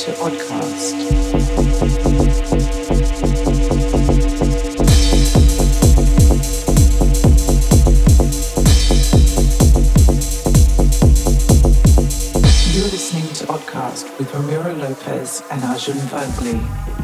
You're listening to Oddcast with Ramiro Lopez and Arjun Vagale.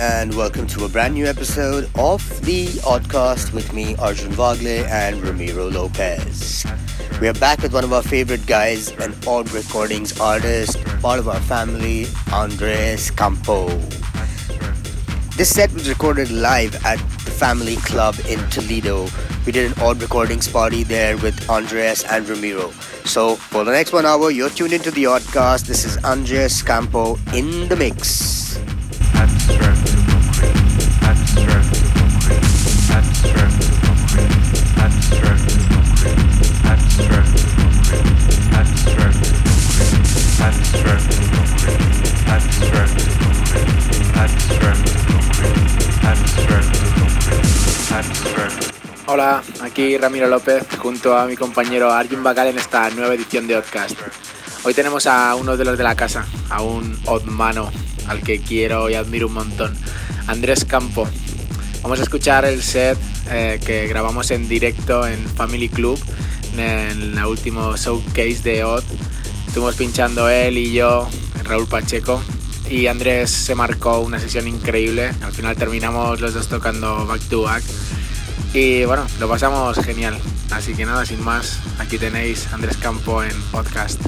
And welcome to a brand new episode of the Oddcast with me, Arjun Vagale, and Ramiro Lopez. We are back with one of our favorite guys, an Odd Recordings artist, part of our family, Andres Campo. This set was recorded live at the Family Club in Toledo. We did an Odd Recordings party there with Andres and Ramiro. So, for the next one hour, you're tuned into the Oddcast. This is Andres Campo in the mix. Hola, aquí Ramiro López junto a mi compañero Arjun Bacal en esta nueva edición de Oddcast. Hoy tenemos a uno de los de la casa, a un Oddmano al que quiero y admiro un montón, Andrés Campo. Vamos a escuchar el set eh, que grabamos en directo en Family Club, en el último showcase de Odd. Estuvimos pinchando él y yo, Raúl Pacheco, y Andrés se marcó una sesión increíble. Al final terminamos los dos tocando back to back. Y bueno, lo pasamos genial. Así que nada, sin más, aquí tenéis Andrés Campo en podcast.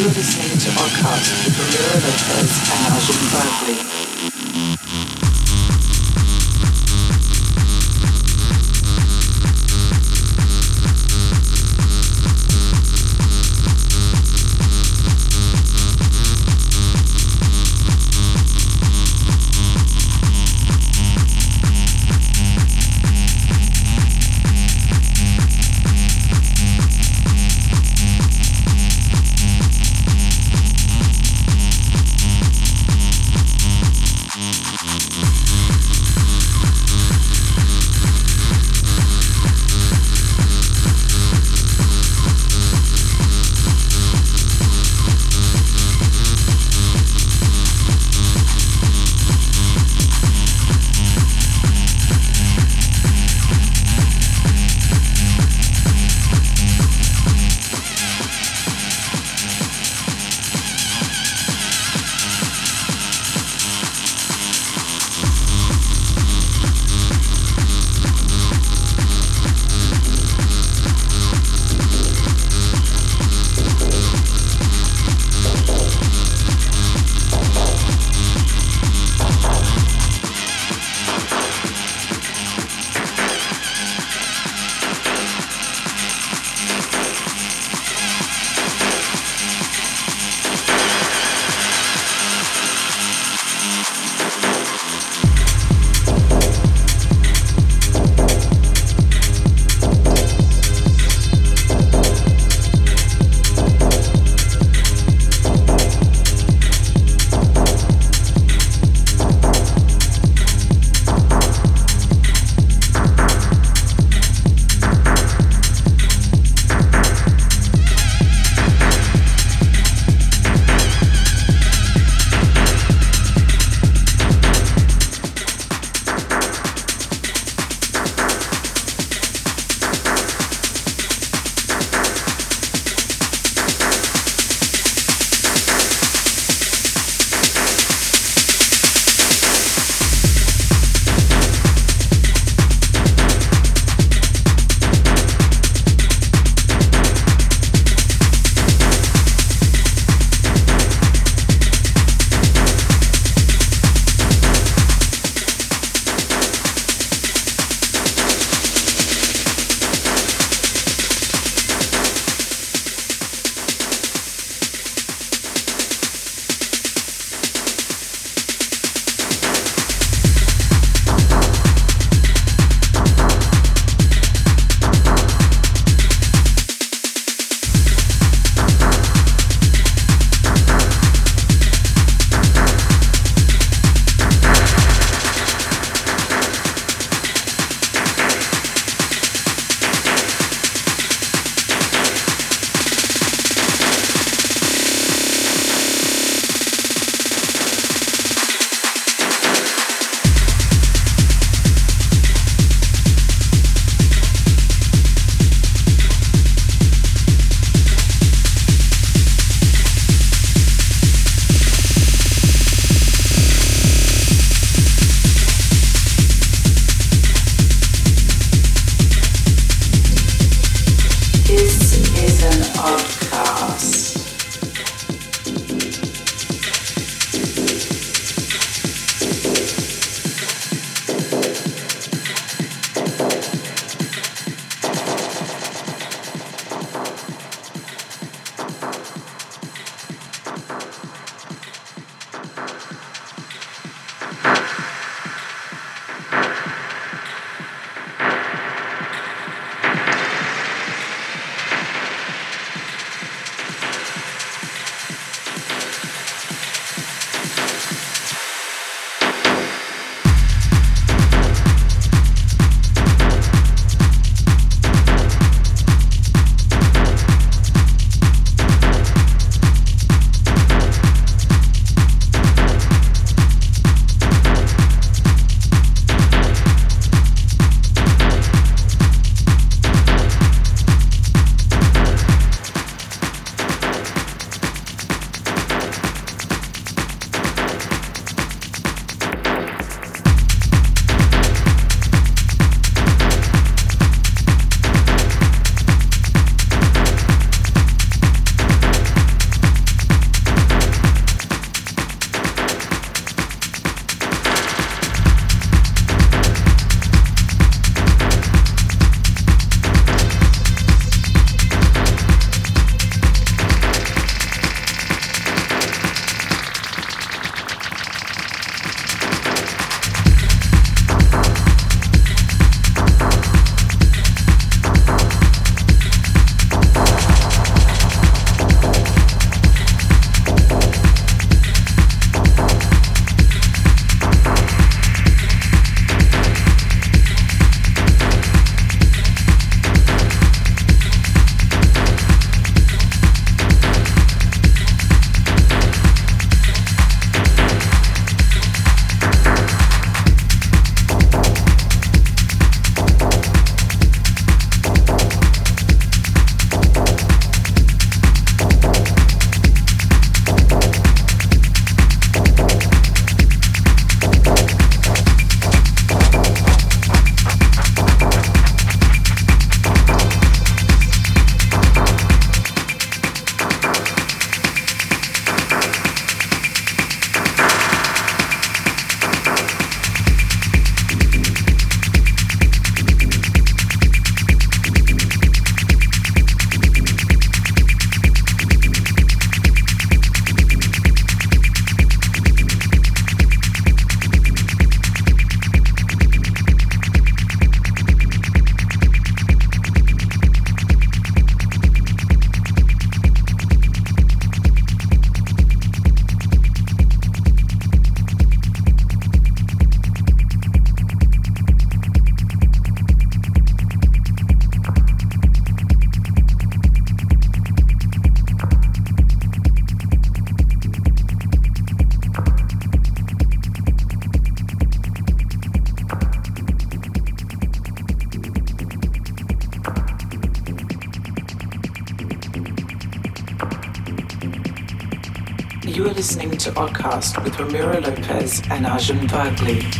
You're listening to Oddcast with Ramiro Lopez and Nigel Bradley. Ramiro Lopez and Arjun Vagale.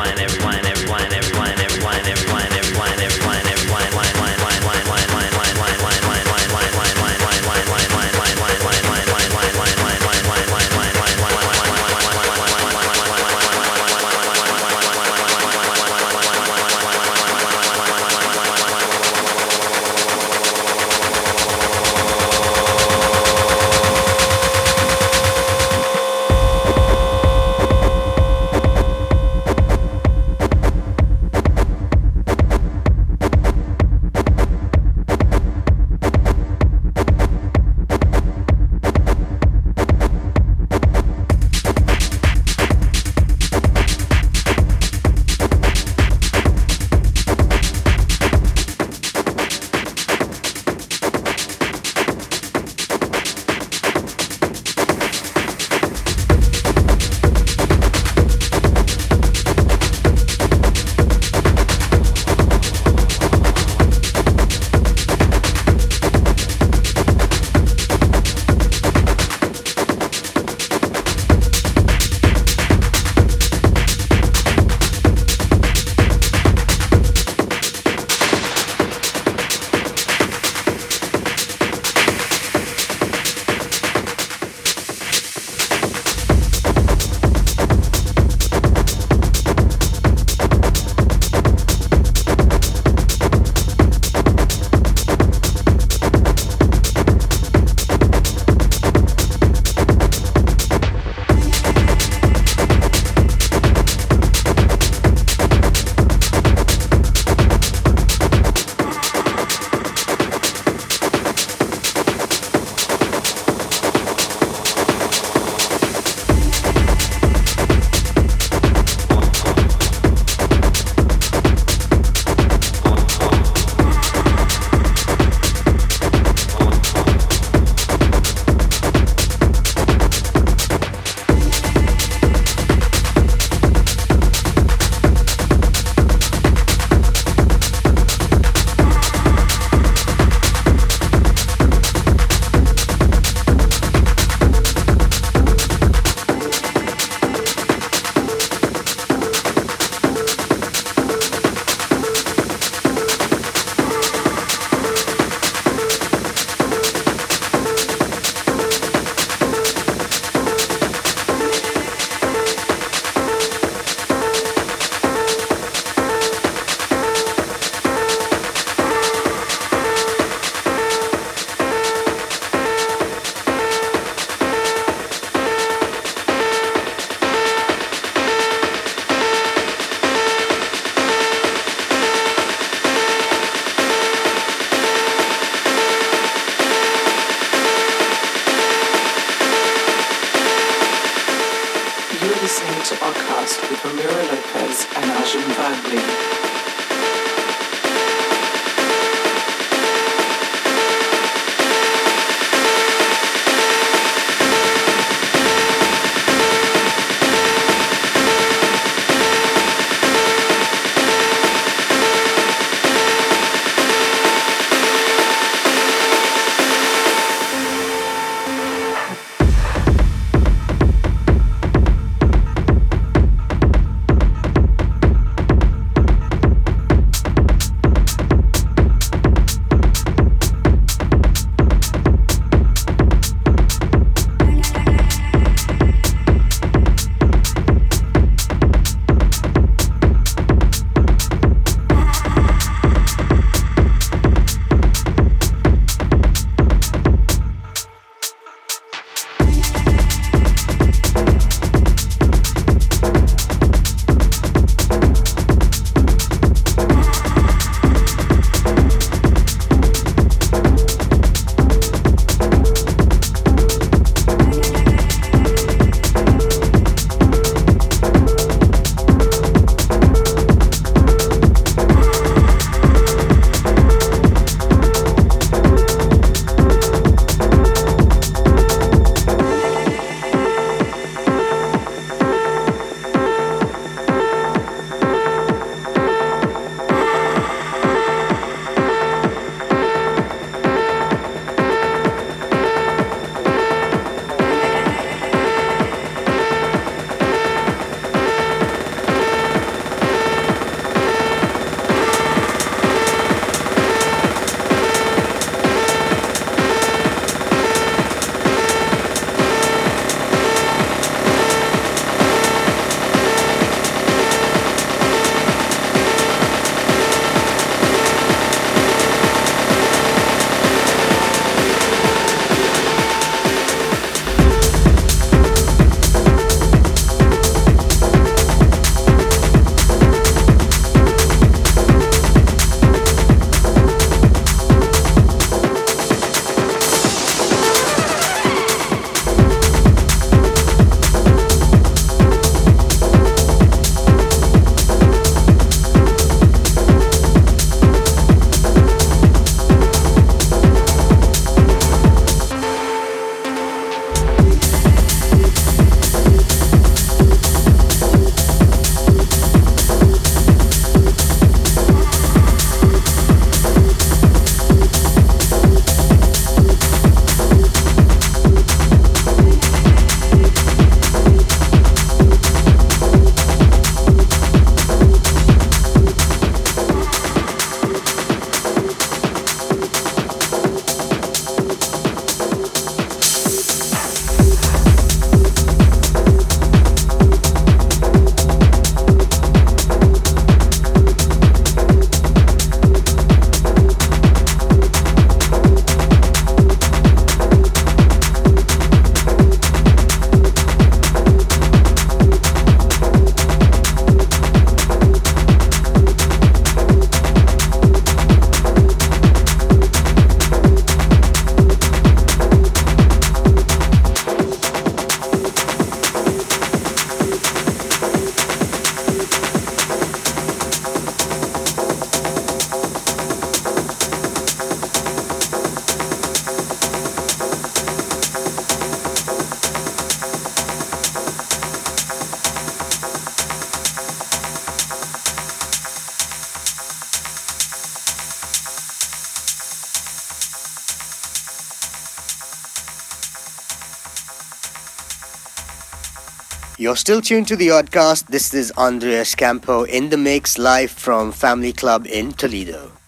flying every You're still tuned to the Oddcast. This is Andreas Campo in the mix live from Family Club in Toledo.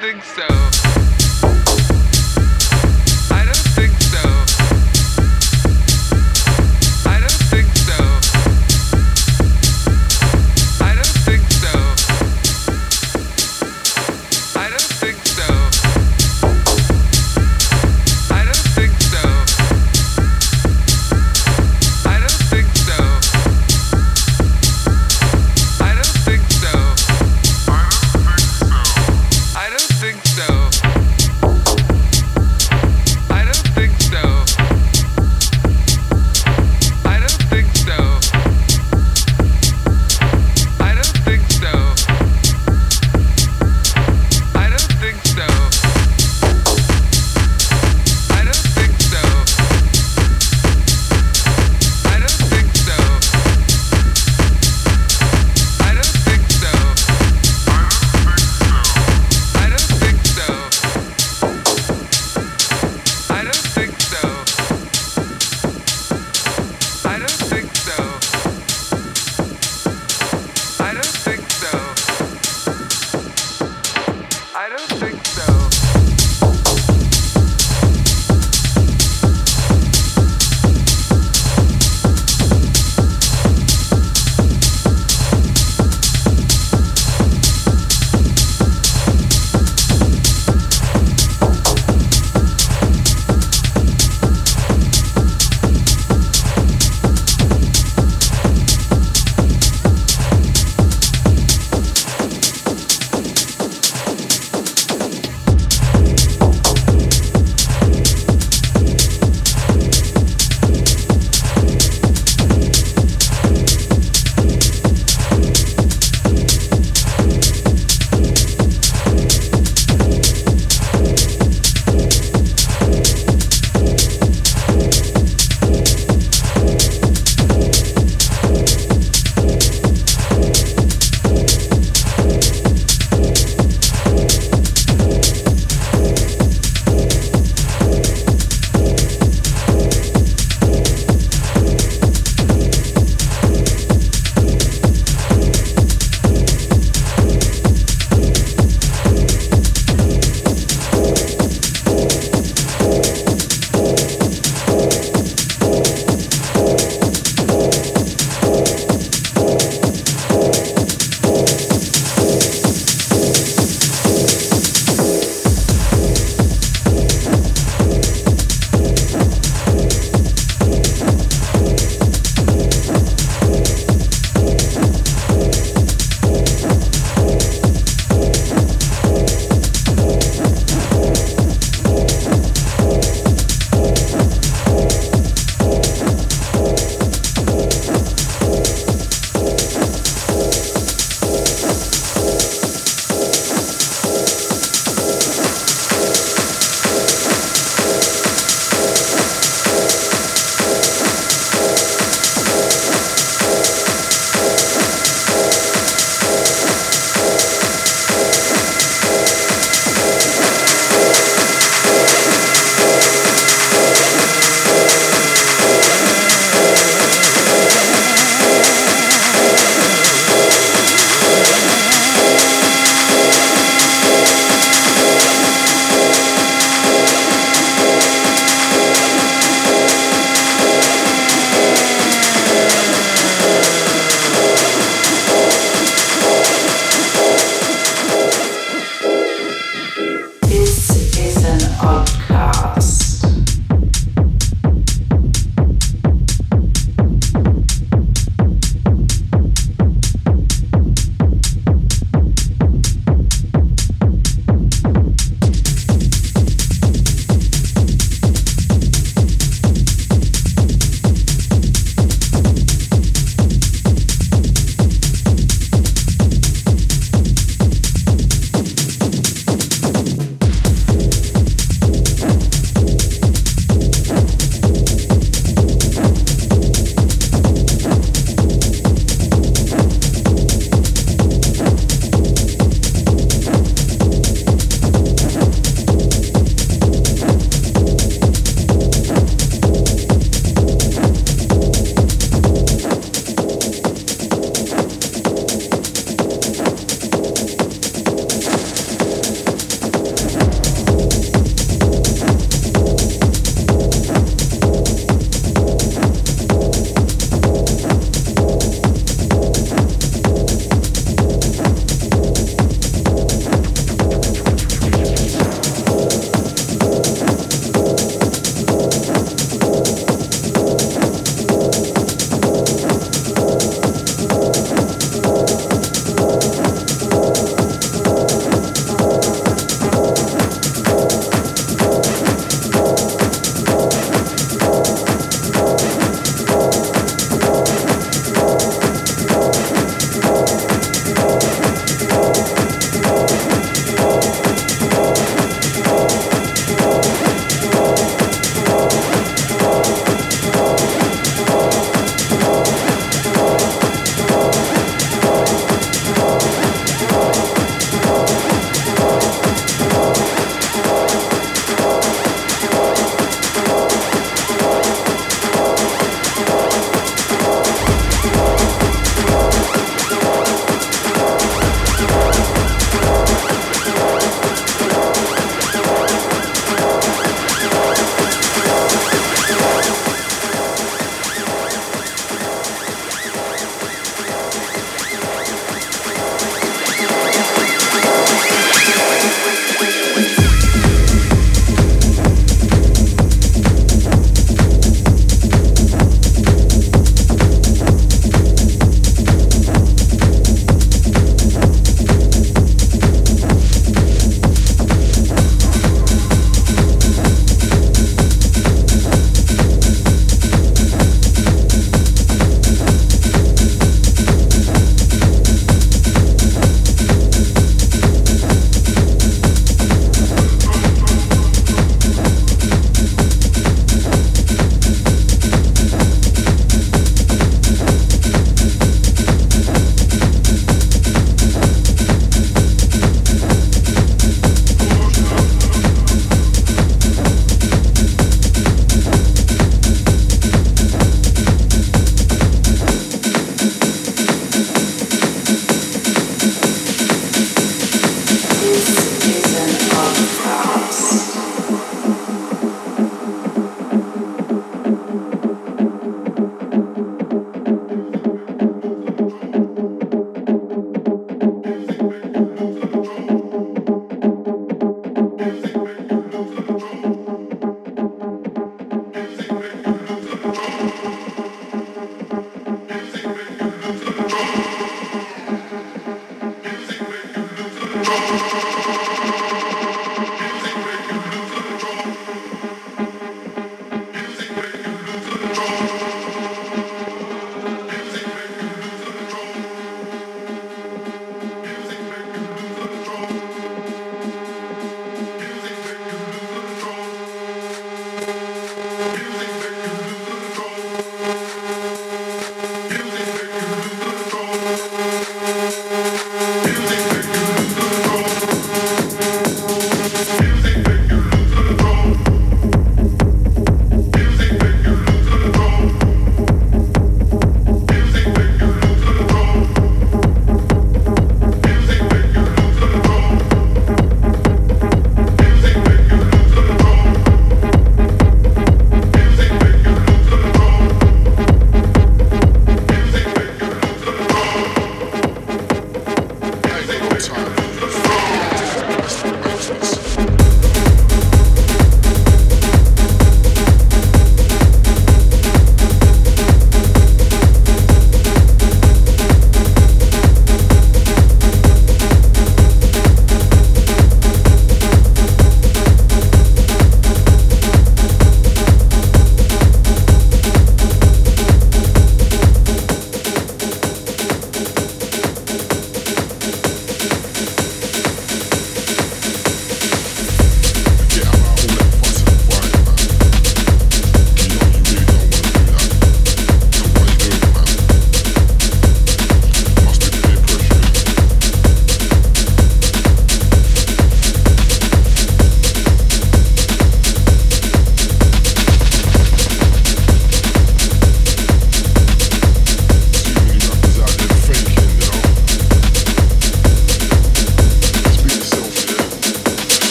Think so.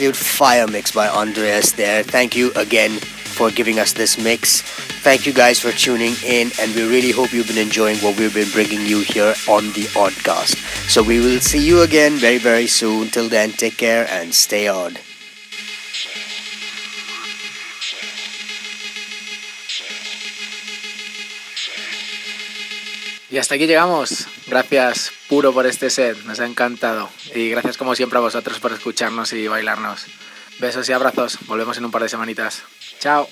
Absolute fire mix by Andreas there. Thank you again for giving us this mix. Thank you guys for tuning in, and we really hope you've been enjoying what we've been bringing you here on the Oddcast. So we will see you again very, very soon. Till then, take care and stay odd. Y hasta aquí llegamos. Gracias puro por este set, nos ha encantado. Y gracias como siempre a vosotros por escucharnos y bailarnos. Besos y abrazos. Volvemos en un par de semanitas. Chao.